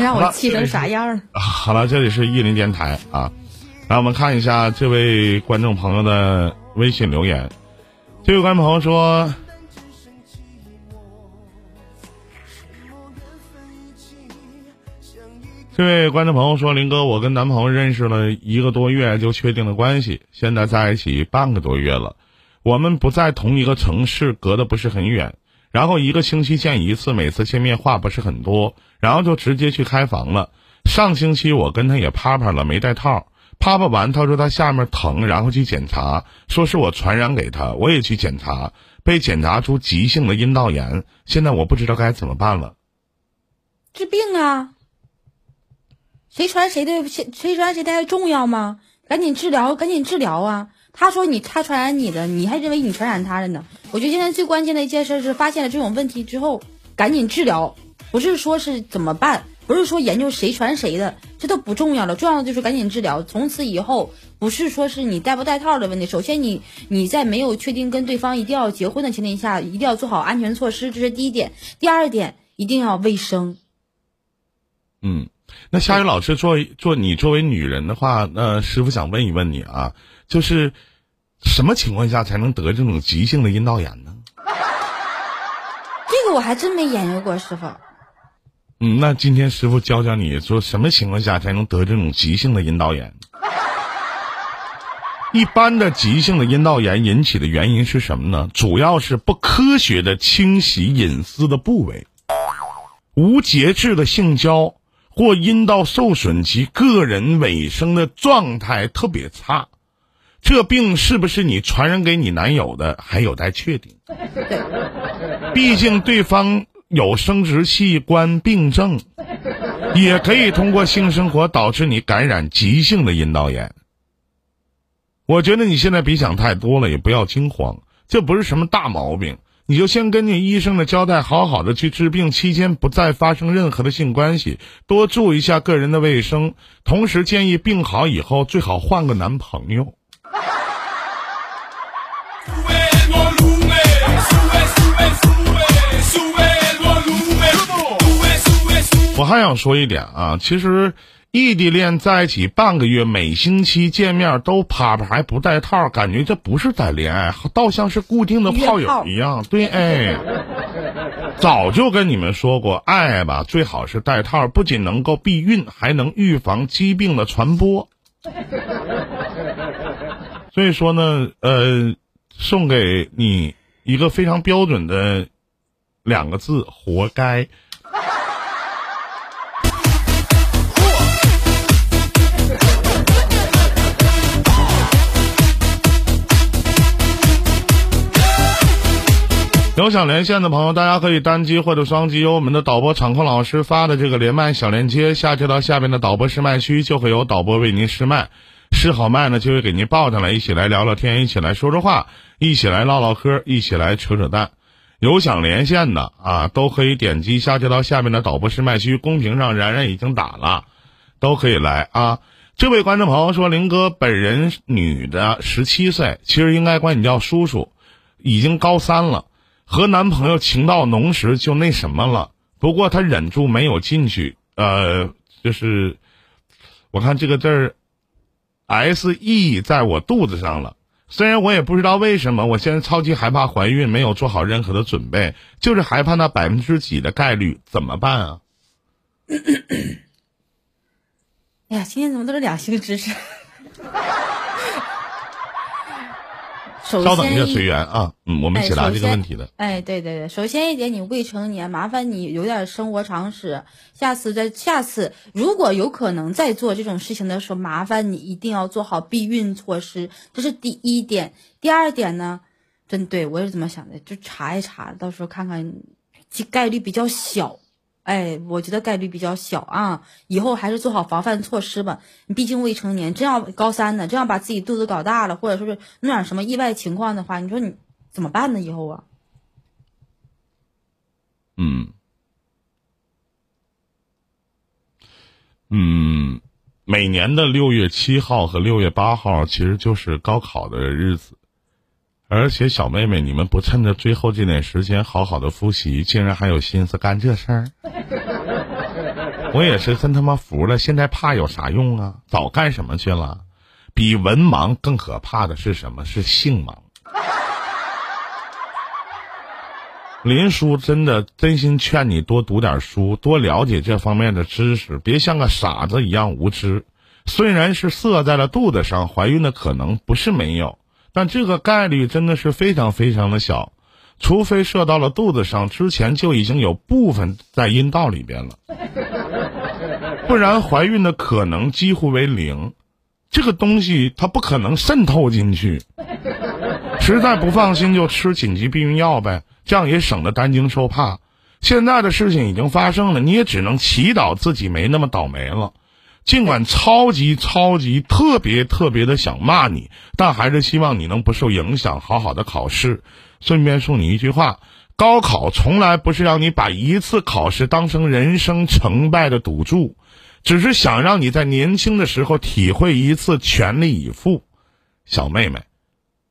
让我气成啥样了？好了，这里是意林电台啊，来我们看一下这位观众朋友的微信留言。这位观众朋友说。这位观众朋友说：“林哥，我跟男朋友认识了一个多月就确定了关系，现在在一起半个多月了。我们不在同一个城市，隔得不是很远。然后一个星期见一次，每次见面话不是很多，然后就直接去开房了。上星期我跟他也啪啪了，没带套。啪啪完，他说他下面疼，然后去检查，说是我传染给他。我也去检查，被检查出急性的阴道炎。现在我不知道该怎么办了。治病啊！”谁传谁的谁谁传谁的还重要吗？赶紧治疗，赶紧治疗啊！他说你他传染你的，你还认为你传染他了呢？我觉得现在最关键的一件事是发现了这种问题之后，赶紧治疗，不是说是怎么办，不是说研究谁传谁的，这都不重要了。重要的就是赶紧治疗。从此以后，不是说是你带不带套的问题。首先，你你在没有确定跟对方一定要结婚的前提下，一定要做好安全措施，这是第一点。第二点，一定要卫生。嗯。那夏雨老师，作为做你作为女人的话，那师傅想问一问你啊，就是什么情况下才能得这种急性的阴道炎呢？这个我还真没研究过，师傅。嗯，那今天师傅教教你说什么情况下才能得这种急性的阴道炎？一般的急性的阴道炎引起的原因是什么呢？主要是不科学的清洗隐私的部位，无节制的性交。或阴道受损及个人卫生的状态特别差，这病是不是你传染给你男友的还有待确定。毕竟对方有生殖器官病症，也可以通过性生活导致你感染急性的阴道炎。我觉得你现在别想太多了，也不要惊慌，这不是什么大毛病。你就先根据医生的交代，好好的去治病，期间不再发生任何的性关系，多注意一下个人的卫生。同时建议病好以后最好换个男朋友。我还想说一点啊，其实。异地恋在一起半个月，每星期见面都啪啪还不带套，感觉这不是在恋爱，倒像是固定的炮友一样。对，哎，早就跟你们说过，爱吧最好是带套，不仅能够避孕，还能预防疾病的传播。所以说呢，呃，送给你一个非常标准的两个字：活该。有想连线的朋友，大家可以单击或者双击由我们的导播场控老师发的这个连麦小链接，下接到下面的导播试麦区，就会有导播为您试麦，试好麦呢，就会给您报上来，一起来聊聊天，一起来说说话，一起来唠唠嗑，一起来扯扯淡。有想连线的啊，都可以点击下接到下面的导播试麦区，公屏上然然已经打了，都可以来啊。这位观众朋友说：“林哥，本人女的，十七岁，其实应该管你叫叔叔，已经高三了。”和男朋友情到浓时就那什么了，不过他忍住没有进去。呃，就是我看这个字儿，S E 在我肚子上了。虽然我也不知道为什么，我现在超级害怕怀孕，没有做好任何的准备，就是害怕那百分之几的概率，怎么办啊？哎呀，今天怎么都是两性知识？稍等一下，随缘啊，嗯，我们解答这个问题的。哎，对对对，首先一点，你未成年，麻烦你有点生活常识。下次再下次，如果有可能再做这种事情的时候，麻烦你一定要做好避孕措施，这是第一点。第二点呢，真对我也是这么想的，就查一查，到时候看看，概率比较小。哎，我觉得概率比较小啊，以后还是做好防范措施吧。你毕竟未成年，真要高三呢，真要把自己肚子搞大了，或者说是弄点什么意外情况的话，你说你怎么办呢？以后啊？嗯，嗯，每年的六月七号和六月八号其实就是高考的日子。而且小妹妹，你们不趁着最后这点时间好好的复习，竟然还有心思干这事儿？我也是真他妈服了，现在怕有啥用啊？早干什么去了？比文盲更可怕的是什么？是性盲。林叔真的真心劝你多读点书，多了解这方面的知识，别像个傻子一样无知。虽然是射在了肚子上，怀孕的可能不是没有，但这个概率真的是非常非常的小。除非射到了肚子上之前就已经有部分在阴道里边了，不然怀孕的可能几乎为零。这个东西它不可能渗透进去。实在不放心就吃紧急避孕药呗，这样也省得担惊受怕。现在的事情已经发生了，你也只能祈祷自己没那么倒霉了。尽管超级超级特别特别的想骂你，但还是希望你能不受影响，好好的考试。顺便送你一句话：高考从来不是让你把一次考试当成人生成败的赌注，只是想让你在年轻的时候体会一次全力以赴。小妹妹，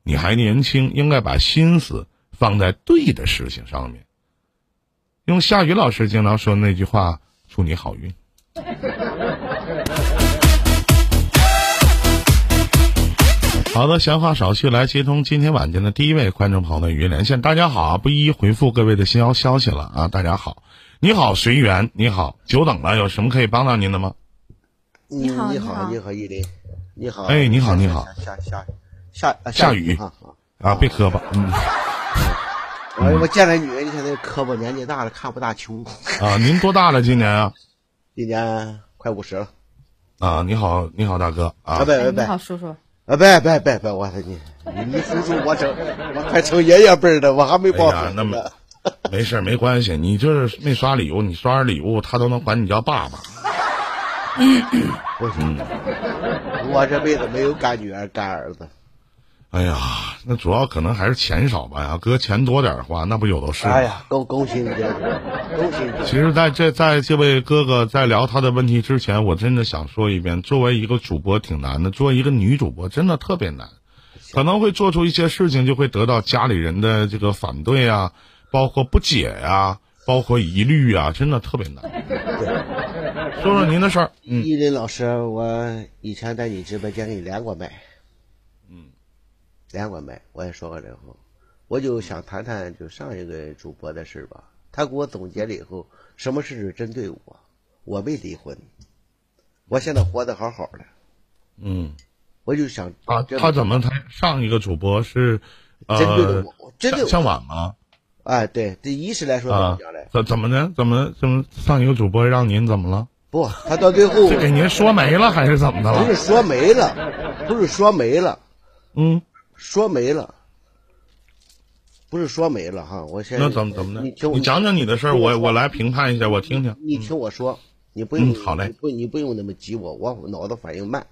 你还年轻，应该把心思放在对的事情上面。用夏雨老师经常说的那句话：祝你好运。好的，闲话少叙，来接通今天晚间的第一位观众朋友的语音连线。大家好啊，不一一回复各位的新谣消息了啊。大家好，你好，随缘，你好，久等了，有什么可以帮到您的吗？你好，你好，你好，依林，你好。哎，你好，你好。下下下下下雨啊！啊，别磕巴，嗯我我见了女人，你现在磕巴，年纪大了看不大清。啊，您多大了？今年啊？今年快五十了。啊，你好，你好，大哥啊啊，。别别别你好，叔叔。啊，别别别别，我说你你你叔叔，我整我快成爷爷辈儿了，我还没报哎呀那么呢。没事儿，没关系，你就是没刷礼物，你刷点礼物，他都能管你叫爸爸。不行，我这辈子没有干女儿干儿子。哎呀，那主要可能还是钱少吧呀，哥钱多点儿的话，那不有的是。哎呀，够够心结，够心结。其实，在这在这位哥哥在聊他的问题之前，我真的想说一遍：作为一个主播挺难的，作为一个女主播真的特别难，可能会做出一些事情，就会得到家里人的这个反对啊，包括不解呀、包括疑虑啊，真的特别难。说说您的事儿，嗯依林老师，我以前在你直播间给你连过麦，嗯，连过麦，我也说过这话，我就想谈谈就上一个主播的事儿吧。他给我总结了以后，什么事是针对我？我没离婚，我现在活得好好的，嗯我就想啊，这他怎么他上一个主播是针对我，针对像像我晚吗？哎，对，这一是来说怎么嘞？，怎怎么的？怎么怎么上一个主播让您怎么了？不，他到最后 是给您说没了还是怎么的了？不是说没了，不是说没了，嗯，说没了，不是说没了哈。我先那怎么怎么的？你听我你讲讲你的事儿，我我我来评判一下，我听听。你听我说，你不用，嗯好嘞你不你不用那么急我，我脑子反应慢。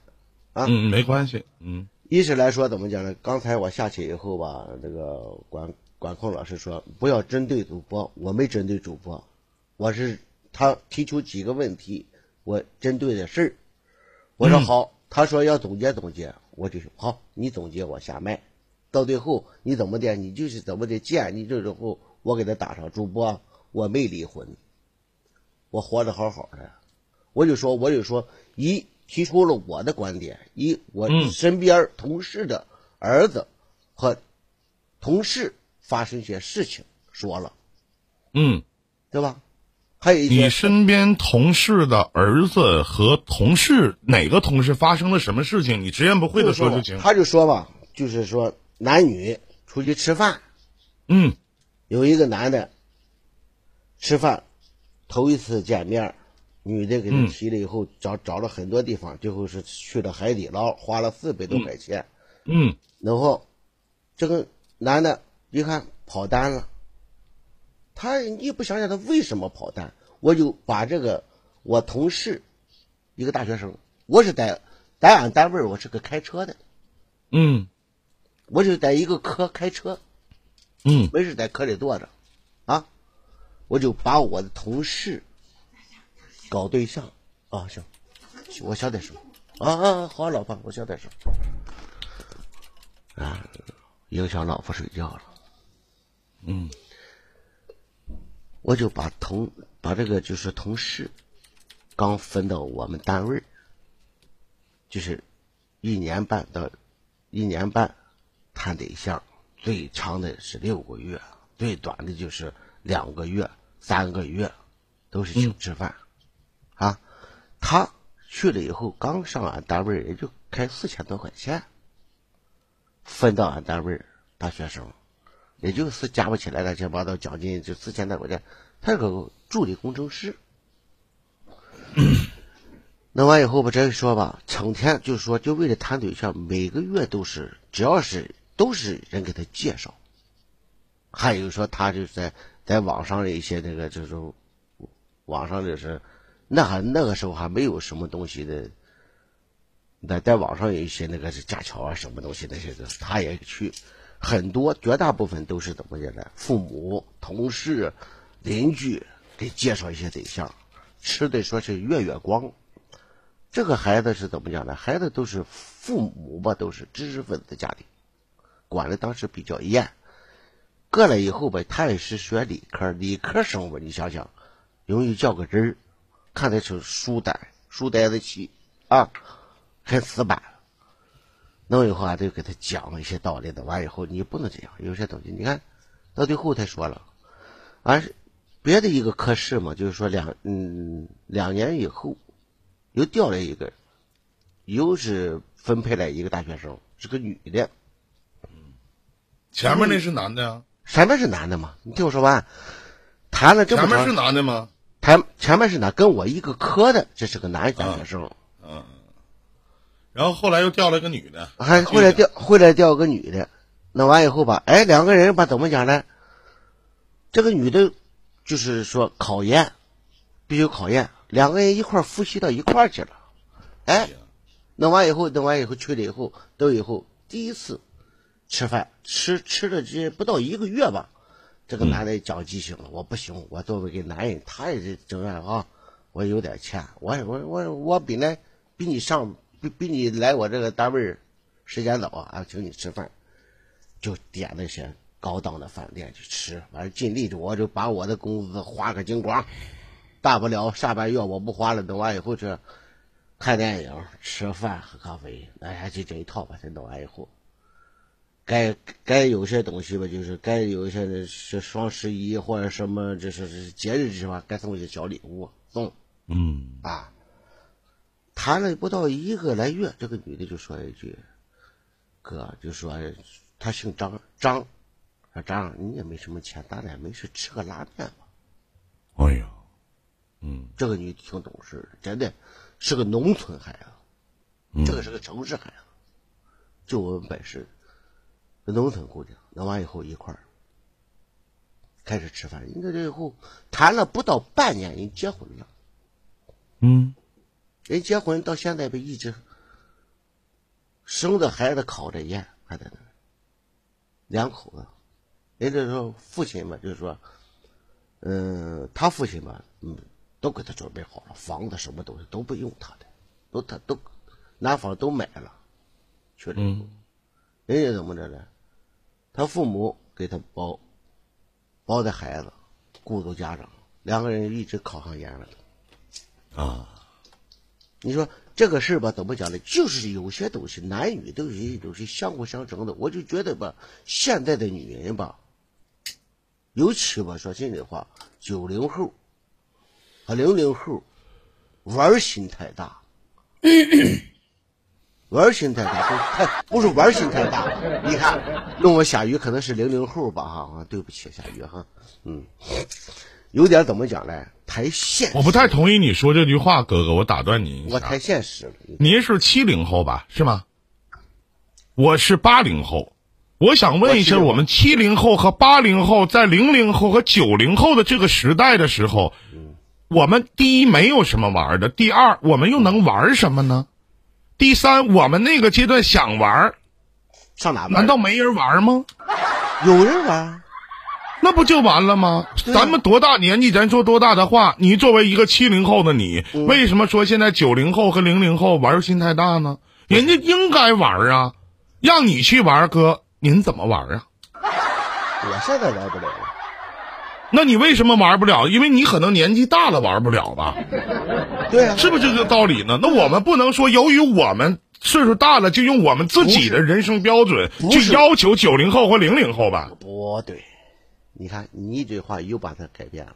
嗯，没关系。嗯一是来说怎么讲呢？刚才我下去以后吧，这个管管控老师说不要针对主播，我没针对主播，我是他提出几个问题，我针对的事儿。我说嗯好，他说要总结总结，我就说好，你总结我下麦。到最后你怎么的，你就是怎么的见你这时候我给他打上主播，我没离婚，我活得好好的。我就说，我就说，一提出了我的观点，一我嗯身边同事的儿子和同事发生一些事情说了，嗯，对吧？还有一你身边同事的儿子和同事哪个同事发生了什么事情？你直言不讳的说就行。他就说吧，就是说男女出去吃饭，嗯有一个男的吃饭，头一次见面，女的给他嗯提了以后，找找了很多地方，最后是去了海底捞，花了四百多块钱。嗯然后这个男的一看跑单了，他你也不想想他为什么跑单，我就把这个我同事一个大学生，我是在在俺单位我是个开车的，嗯。我就在一个科开车，嗯。没事在科里坐着，啊，我就把我的同事搞对象。啊，行，我小点声。啊啊，好，老婆，我小点声。啊，影响老婆睡觉了。嗯我就把同把这个就是同事刚分到我们单位儿，就是一年半到一年半谈对象，最长的是六个月，最短的就是两个月、三个月，都是请吃饭，啊，他去了以后，刚上俺单位儿也就开四千多块钱，分到俺单位儿大学生，也就是加不起来乱七八糟奖金就四千多块钱，他是个助理工程师。弄完以后吧，这一说吧，成天就说就为了谈对象，每个月都是，只要是都是人给他介绍。还有说他就是在在网上的一些那个就是网上就是那还那个时候还没有什么东西的，在在网上有一些那个是架桥啊什么东西那些的，他也去，很多绝大部分都是怎么讲呢？父母、同事、邻居给介绍一些对象，吃的说是月月光。这个孩子是怎么讲呢？孩子都是父母吧，都是知识分子家庭，管的当时比较严。过来以后吧，他也是学理科，理科生吧，你想想，容易较个真儿，看的是书呆，书呆子气啊，很死板。弄以后啊，就给他讲一些道理的。完以后，你不能这样，有些东西，你看到最后他说了，完是别的一个科室嘛，就是说两嗯两年以后。又调来一个，又是分配来一个大学生，是个女的。前面那是男的呀？前面是男的嘛？你听我说完，谈了这么前面是男的吗？谈前面是男，跟我一个科的，这是个男大学生。嗯。然后后来又调了个女的，还后来调后来调个女的，弄完以后吧，哎，两个人吧，怎么讲呢？这个女的，就是说考研，必须考研。两个人一块复习到一块去了，哎，弄完以后，弄完以后去了以后，到以后第一次吃饭，吃吃了这不到一个月吧，这个男的讲记性了，我不行，我作为一个男人，他也是这样啊，我有点欠，我我我我比那比你上比比你来我这个单位时间早啊，请你吃饭，就点那些高档的饭店去吃，完了尽力的我就把我的工资花个精光。大不了下半月我不花了，等完以后去看电影、吃饭、喝咖啡，哎，就这一套吧。这弄完以后，该该有些东西吧，就是该有一些是双十一或者什么，就是节日是吧？该送一些小礼物送。嗯啊，谈了不到一个来月，这个女的就说了一句：“哥，就说她姓张，张，说张，你也没什么钱，咱俩没事吃个拉面吧。”哎呀。嗯，这个女的挺懂事，真的是个农村孩子，这个是个城市孩子，就我们本市，农村姑娘。弄完以后一块儿开始吃饭，人家这以后谈了不到半年，人结婚了。嗯，人结婚到现在不，一直生的孩子考着研，还在那两口子。人家说父亲嘛，就是说，嗯，他父亲嘛，嗯。都给他准备好了，房子什么东西都不用他的，都他都男方都买了，去了。人家怎么着呢？他父母给他包包的孩子，雇着家长，两个人一直考上研了。啊，你说这个事儿吧，怎么讲呢？就是有些东西，男女都是都是相互相成的。我就觉得吧，现在的女人吧，尤其吧，说心里话，九零后。和零零后玩心太大，玩心太大，不是玩心太大。你看，弄我下雨可能是零零后吧？哈，对不起，下雨哈。嗯，有点怎么讲呢？太现实。我不太同意你说这句话，哥哥，我打断你一下。我太现实了。您是七零后吧？是吗？我是八零后。我想问一下，我们七零后和八零后在零零后和九零后的这个时代的时候。我们第一没有什么玩的，第二我们又能玩什么呢？第三，我们那个阶段想玩，上哪？难道没人玩吗？有人玩，那不就完了吗？咱们多大年纪，咱说多大的话。你作为一个七零后的你，为什么说现在九零后和零零后玩心太大呢？人家应该玩啊，让你去玩，哥，您怎么玩啊？我现在玩不了。那你为什么玩不了？因为你可能年纪大了玩不了吧？对啊，是不是这个道理呢？那我们不能说，由于我们岁数大了，就用我们自己的人生标准去要求九零后和零零后吧？不对，你看你这话又把它改变了。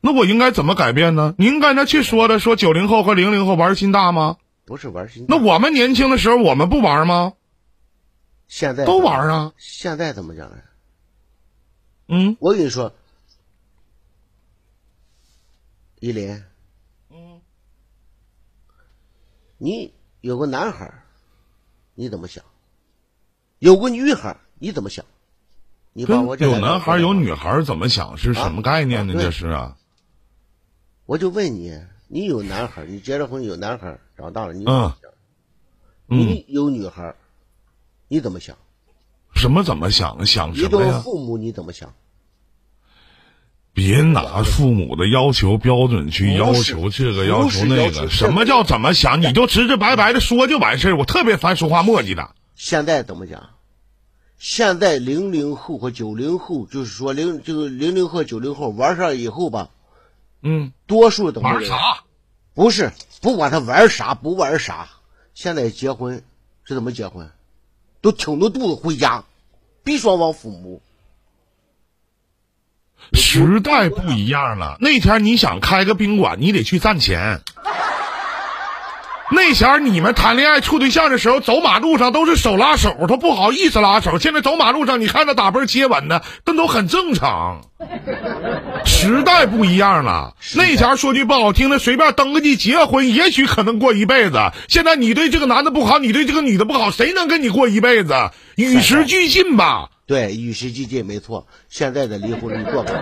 那我应该怎么改变呢？您刚才去说的，说九零后和零零后玩心大吗？不是玩心，那我们年轻的时候，我们不玩吗？现在都玩啊。现在怎么讲呢？嗯我跟你说，依林，嗯，你有个男孩，你怎么想？有个女孩，你怎么想？你把我这有男孩有女孩怎么想是什么概念呢？这是啊，我就问你，你有男孩，你结了婚有男孩，长大了你怎么想？嗯，你有女孩，你怎么想？什么怎么想？想什么呀？父母你怎么想？别拿父母的要求标准去要求这个要求那个。什么叫怎么想？你就直直白白的说就完事儿。我特别烦说话磨叽的。现在怎么讲？现在零零后和九零后，就是说零就是零零后、九零后玩上以后吧，嗯，多数怎么的玩啥？不是，不管他玩啥不玩啥，现在结婚是怎么结婚？都挺着肚子回家，逼双方父母。时代不一样了。那天你想开个宾馆，你得去赚钱。那前儿你们谈恋爱处对象的时候，走马路上都是手拉手，都不好意思拉手。现在走马路上，你看着打啵接吻的，那都很正常。时代不一样了，那前儿说句不好听的，随便登个记结婚，也许可能过一辈子。现在你对这个男的不好，你对这个女的不好，谁能跟你过一辈子？与时俱进吧。对，与时俱进，没错。现在的离婚率过高？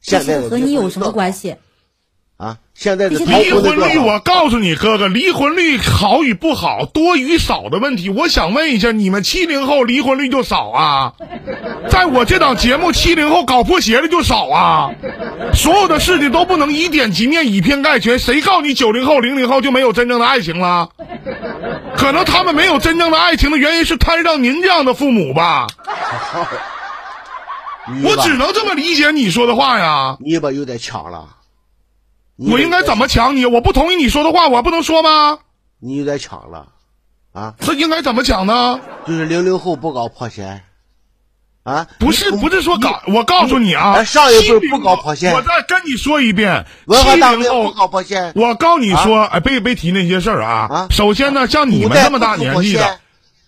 现 在和你有什么关系？啊？现在的离婚率？我告诉你，哥哥，离婚率好与不好、多与少的问题。我想问一下，你们七零后离婚率就少啊？在我这档节目，七零后搞破鞋的就少啊？所有的事情都不能以点及面、以偏概全。谁告诉你九零后、零零后就没有真正的爱情了？可能他们没有真正的爱情的原因是摊上您这样的父母吧？我只能这么理解你说的话呀。你把有点抢了。你我应该怎么抢你？我不同意你说的话，我不能说吗？你有点抢了，啊，这应该怎么抢呢？就是零零后不搞破鞋，啊，不是不是说搞，我告诉你啊，哎上一辈不搞破鞋我再跟你说一遍，文化大七零革命不后，搞破鞋，我告诉你说，哎，别别提那些事儿啊啊。首先呢，像你们这么大年纪的，，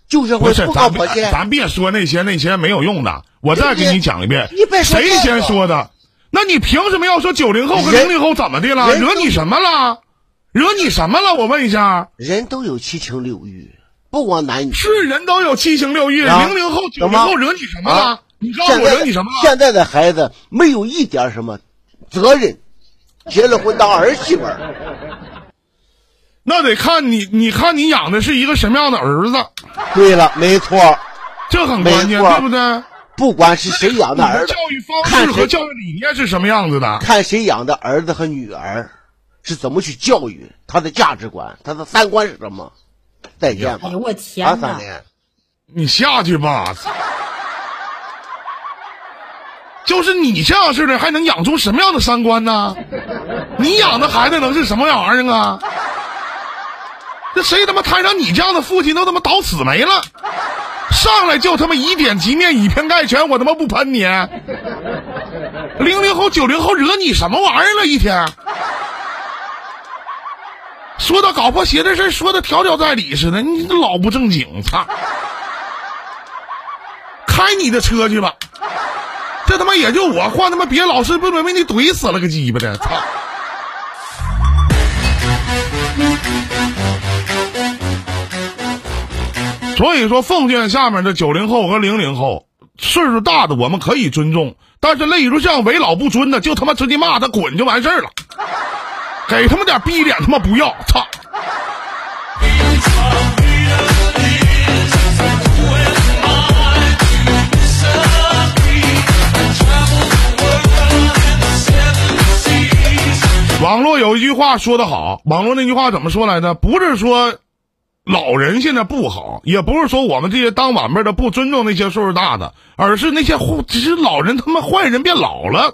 旧社不是会不搞咱别破鞋，咱别说那些那些没有用的，我再给你讲一遍你别，说谁先说的？那你凭什么要说九零后和人零零后怎么的了？惹你什么了？惹你什么了？我问一下。人都有七情六欲，不光男女。是人都有七情六欲，啊零零后、九零后惹你什么了啊？你告诉现在的我惹你什么了？现在的孩子没有一点什么责任，结了婚当儿媳妇儿，那得看你，你看你养的是一个什么样的儿子，对了，没错，这很关键，对不对？不管是谁养的儿子教，育方式和教育理念是什么样子的？看谁养的儿子和女儿是怎么去教育，他的价值观，他的三观是什么。再见吧哎呦，我啊，天哪！三连。你下去吧。就是你这样式的，还能养出什么样的三观呢？你养的孩子能是什么玩意儿啊？这谁他妈摊上你这样的父亲都他妈倒死没了，上来就他妈以点及面、以偏概全，我他妈不喷你。零零后、九零后惹你什么玩意儿了？一天，说到搞破鞋的事说的条条在理似的，你老不正经，操！开你的车去吧，这他妈也就我换他妈别老师不准被你怼死了个鸡巴的，操！所以说，奉劝下面的九零后和零零后，岁数大的我们可以尊重，但是类如像为老不尊的，就他妈直接骂他滚就完事儿了，给他们点逼脸他妈不要，操！网络有一句话说得好，网络那句话怎么说来着？不是说老人现在不好，也不是说我们这些当晚辈的不尊重那些岁数大的，而是那些坏，只是老人他妈坏人变老了。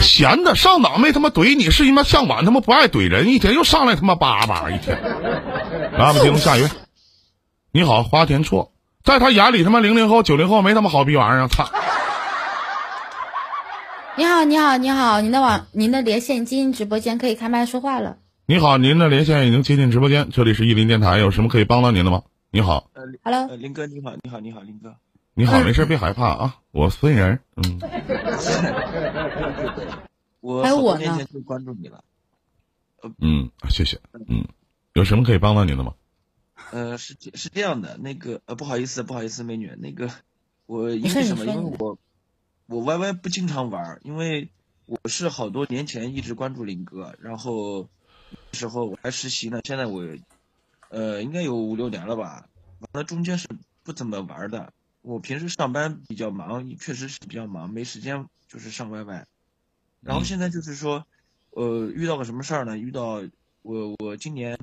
闲的上档没他妈怼你，是他妈上晚他妈不爱怼人，一天又上来他妈叭叭一天。来，我们进入下一位。你好，花田错，在他眼里他妈零零后、九零后没他妈好逼玩意儿，操！你好，你好，你好，您的网，您的连线接进直播间，可以开麦说话了。你好，您的连线已经接进直播间，这里是伊林电台，有什么可以帮到您的吗？你好，呃 Hello 呃，林哥你好，你好，你好，林哥。你好，没事别害怕啊，我孙人，嗯，我还有我呢好多年前就关注你了。嗯，谢谢，嗯，有什么可以帮到您的吗？呃，是这是这样的，那个呃，不好意思，不好意思，美女，那个我因为什么？因为我我 YY 不经常玩儿，因为我是好多年前一直关注林哥，然后那时候我还实习呢，现在我呃应该有五六年了吧，完了中间是不怎么玩儿的。我平时上班比较忙，确实是比较忙，没时间就是上 YY。然后嗯现在就是说，呃，遇到个什么事儿呢？遇到我我今年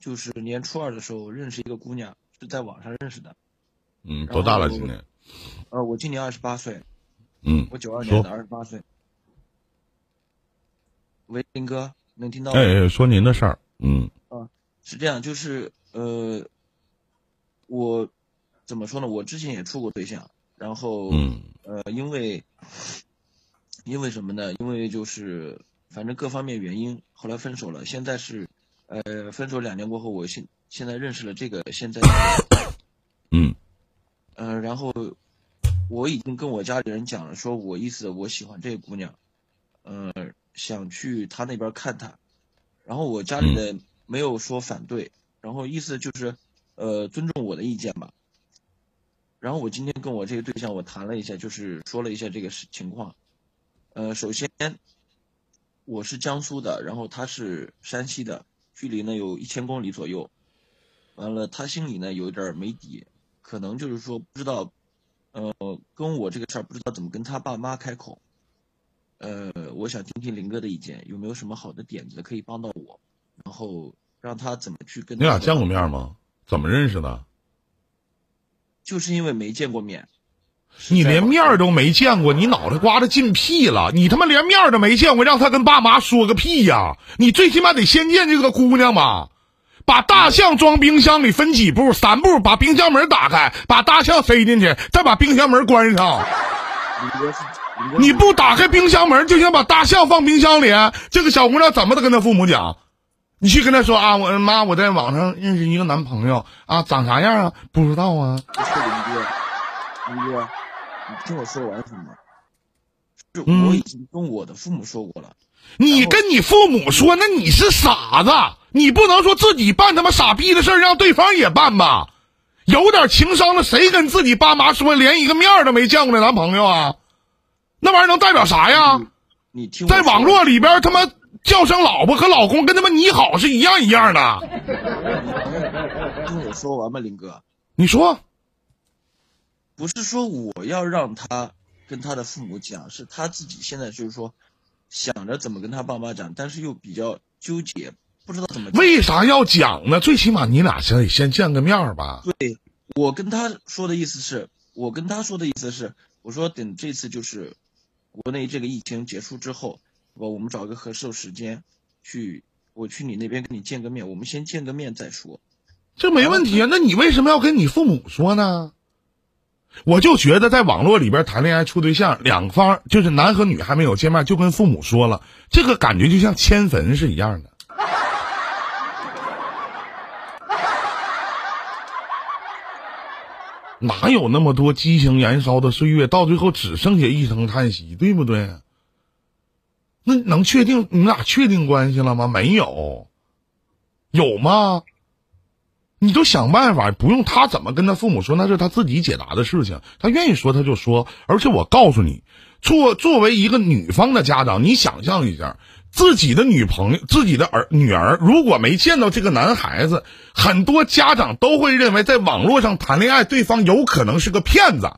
就是年初二的时候认识一个姑娘，是在网上认识的。嗯，多大了今年？呃，我今年二十八岁，嗯，我九二年的，二十八岁。喂，林哥，能听到吗？哎哎，说您的事儿，嗯啊是这样，就是呃，我怎么说呢？我之前也处过对象，然后嗯呃，因为因为什么呢？因为就是反正各方面原因，后来分手了。现在是呃，分手两年过后，我现现在认识了这个现在嗯嗯呃，然后我已经跟我家里人讲了，说我意思我喜欢这个姑娘，呃，想去她那边看她，然后我家里人没有说反对，然后意思就是呃尊重我的意见吧。然后我今天跟我这个对象我谈了一下，就是说了一下这个事情况，呃，首先我是江苏的，然后他是山西的，距离呢有一千公里左右，完了他心里呢有一点儿没底，可能就是说不知道，呃，跟我这个事儿不知道怎么跟他爸妈开口。呃，我想听听林哥的意见，有没有什么好的点子可以帮到我，然后让他怎么去跟你俩见过面？吗？怎么认识的？就是因为没见过面。你连面儿都没见过，你脑袋瓜子进屁了！你他妈连面儿都没见过，让他跟爸妈说个屁呀！你最起码得先见这个姑娘吧。把大象装冰箱里分几步？三步，把冰箱门打开，把大象塞进去，再把冰箱门关上。你不打开冰箱门，就想把大象放冰箱里，这个小姑娘怎么的跟她父母讲？你去跟她说啊，我妈我在网上认识一个男朋友啊，长啥样啊？不知道啊。林哥，林哥，你听我说完行吗？我已经跟我的父母说过了，你跟你父母说，那你是傻子，你不能说自己办他妈傻逼的事儿，让对方也办吧？有点情商的，谁跟自己爸妈说，连一个面都没见过的男朋友啊？那玩意儿能代表啥呀？你听在网络里边，他妈叫声老婆和老公，跟他妈你好是一样一样的。听我说完吧，林哥，你说，不是说我要让他跟他的父母讲，是他自己现在就是说想着怎么跟他爸妈讲，但是又比较纠结，不知道怎么。为啥要讲呢？最起码你俩先得先见个面儿吧。对我跟他说的意思是，我跟他说的意思是，我说等这次就是国内这个疫情结束之后，我我们找个合适的时间去，我去你那边跟你见个面，我们先见个面再说。这没问题啊，那你为什么要跟你父母说呢？我就觉得在网络里边谈恋爱处对象，两方就是男和女还没有见面，就跟父母说了，这个感觉就像迁坟是一样的。哪有那么多激情燃烧的岁月，到最后只剩下一声叹息，对不对？那能确定你俩确定关系了吗？没有，有吗？你就想办法，不用他怎么跟他父母说，那是他自己解答的事情。他愿意说他就说，而且我告诉你，作作为一个女方的家长，你想象一下，自己的女朋友、自己的儿女儿，如果没见到这个男孩子，很多家长都会认为在网络上谈恋爱，对方有可能是个骗子。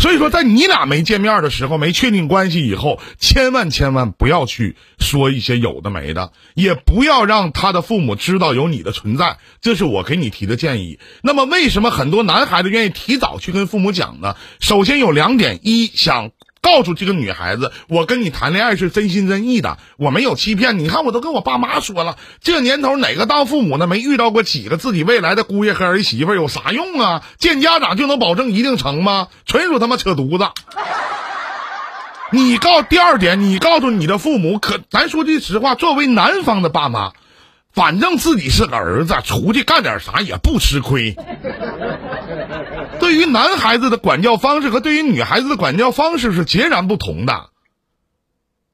所以说，在你俩没见面的时候，没确定关系以后，千万千万不要去说一些有的没的，也不要让他的父母知道有你的存在，这是我给你提的建议。那么，为什么很多男孩子愿意提早去跟父母讲呢？首先有两点：一想。告诉这个女孩子，我跟你谈恋爱是真心真意的，我没有欺骗你。看，我都跟我爸妈说了，这年头哪个当父母的没遇到过几个自己未来的姑爷和儿媳妇？有啥用啊？见家长就能保证一定成吗？纯属他妈扯犊子！你告第二点，你告诉你的父母，可咱说句实话，作为男方的爸妈，反正自己是个儿子，出去干点啥也不吃亏。对于男孩子的管教方式和对于女孩子的管教方式是截然不同的。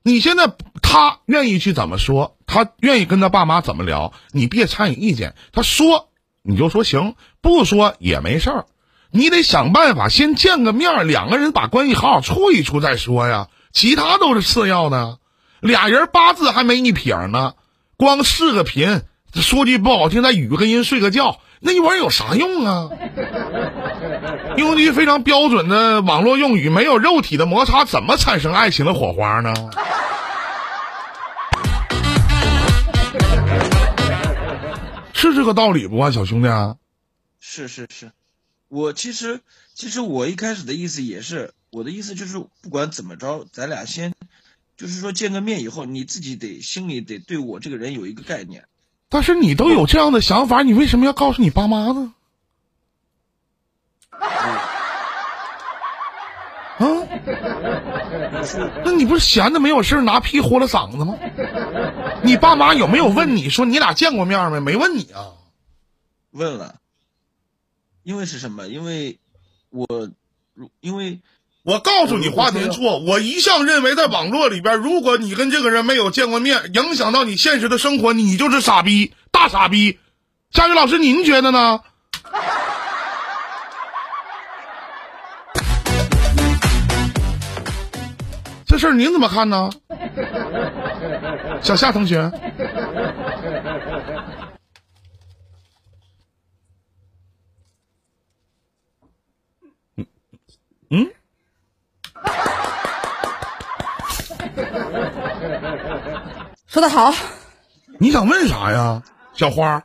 你现在他愿意去怎么说，他愿意跟他爸妈怎么聊，你别参与意见。他说你就说行，不说也没事儿。你得想办法先见个面，两个人把关系好好处一处再说呀。其他都是次要的。俩人八字还没一撇呢，光视个频，说句不好听，再语个音，睡个觉。那一玩意儿有啥用啊？用句非常标准的网络用语，没有肉体的摩擦，怎么产生爱情的火花呢？是这个道理不啊，小兄弟啊？是是是，我其实其实我一开始的意思也是，我的意思就是不管怎么着，咱俩先就是说见个面以后，你自己得心里得对我这个人有一个概念。但是你都有这样的想法，你为什么要告诉你爸妈呢？啊？那你不是闲的没有事拿屁豁了嗓子吗？你爸妈有没有问你说你俩见过面没？没问你啊？问了。因为是什么？因为我，因为。我告诉你，华天错。我一向认为，在网络里边，如果你跟这个人没有见过面，影响到你现实的生活，你就是傻逼，大傻逼。佳宇老师，您觉得呢？这事儿您怎么看呢？小夏同学。嗯嗯。说的好，你想问啥呀，小花？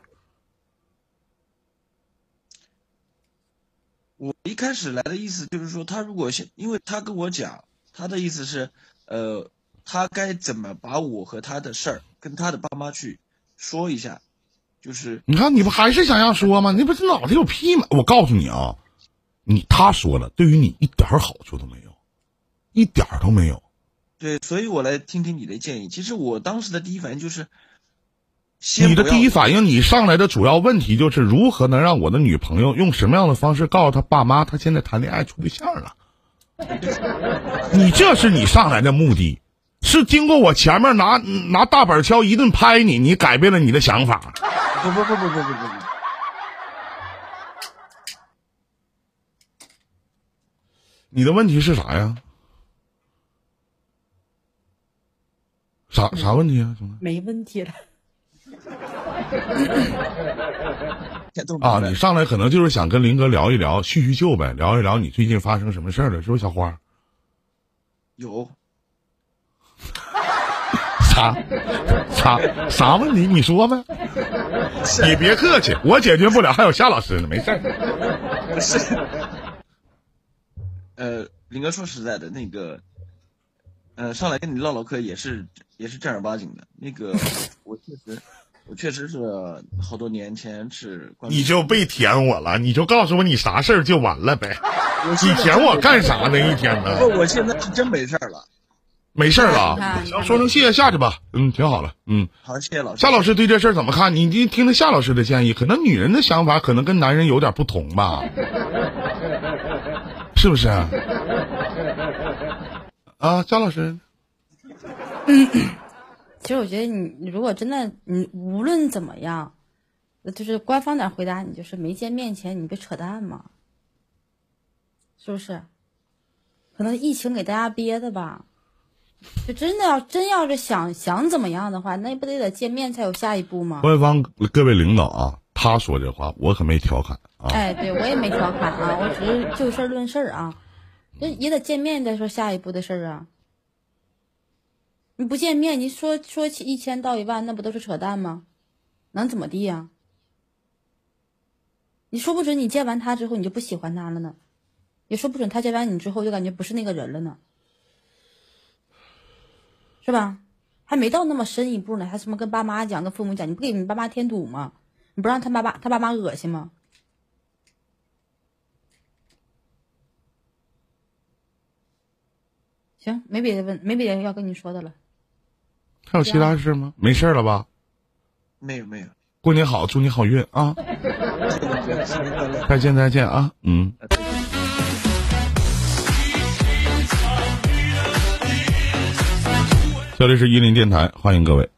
我一开始来的意思就是说，他如果先，因为他跟我讲，他的意思是，呃，他该怎么把我和他的事儿跟他的爸妈去说一下，就是你看，你不还是想要说吗？你不是脑子有屁吗？我告诉你啊，你他说了，对于你一点好处都没有，一点都没有。对，所以我来听听你的建议。其实我当时的第一反应就是，你的第一反应，你上来的主要问题就是如何能让我的女朋友用什么样的方式告诉她爸妈，她现在谈恋爱处对象了。你这是你上来的目的，是经过我前面拿拿大板锹一顿拍你，你改变了你的想法。不不不不不不不，你的问题是啥呀？啥啥问题啊，兄弟？没问题了。啊，你上来可能就是想跟林哥聊一聊叙叙旧呗，聊一聊你最近发生什么事儿了，是不是小花？有。啥？啥啥问题？你说呗。你别客气，我解决不了，还有夏老师呢，没事儿。不是。呃，林哥说实在的，那个。呃，上来跟你唠唠嗑也是也是正儿八经的。那个，我确实，我确实是好多年前是。你就别舔我了，你就告诉我你啥事儿就完了呗。你舔我干啥呢？一天呢？不，我现在是真没事儿了。没事儿了，行，说声谢谢下去吧。嗯，挺好了。嗯，好，谢谢老师。夏老师对这事儿怎么看？你你听听夏老师的建议，可能女人的想法可能跟男人有点不同吧？是不是？啊，夏老师，其实我觉得你，你如果真的，你无论怎么样，就是官方点回答你，就是没见面前你别扯淡嘛，是不是？可能疫情给大家憋的吧，就真的要真要是想想怎么样的话，那不得得见面才有下一步吗？官方各位领导啊，他说这话我可没调侃啊。哎，对我也没调侃啊，我只是就事论事啊。这也得见面再说下一步的事儿啊。你不见面，你说说起一千到一万，那不都是扯淡吗？能怎么地呀、你说不准你见完他之后你就不喜欢他了呢，也说不准他见完你之后就感觉不是那个人了呢，是吧？还没到那么深一步呢，还什么跟爸妈讲、跟父母讲，你不给你爸妈添堵吗？你不让他爸爸他爸妈恶心吗？行，没别的问，没别的要跟你说的了。还有其他事吗？没事了吧？没有没有，过年好，祝你好运啊！再见再见啊！嗯。这里是伊林电台，欢迎各位。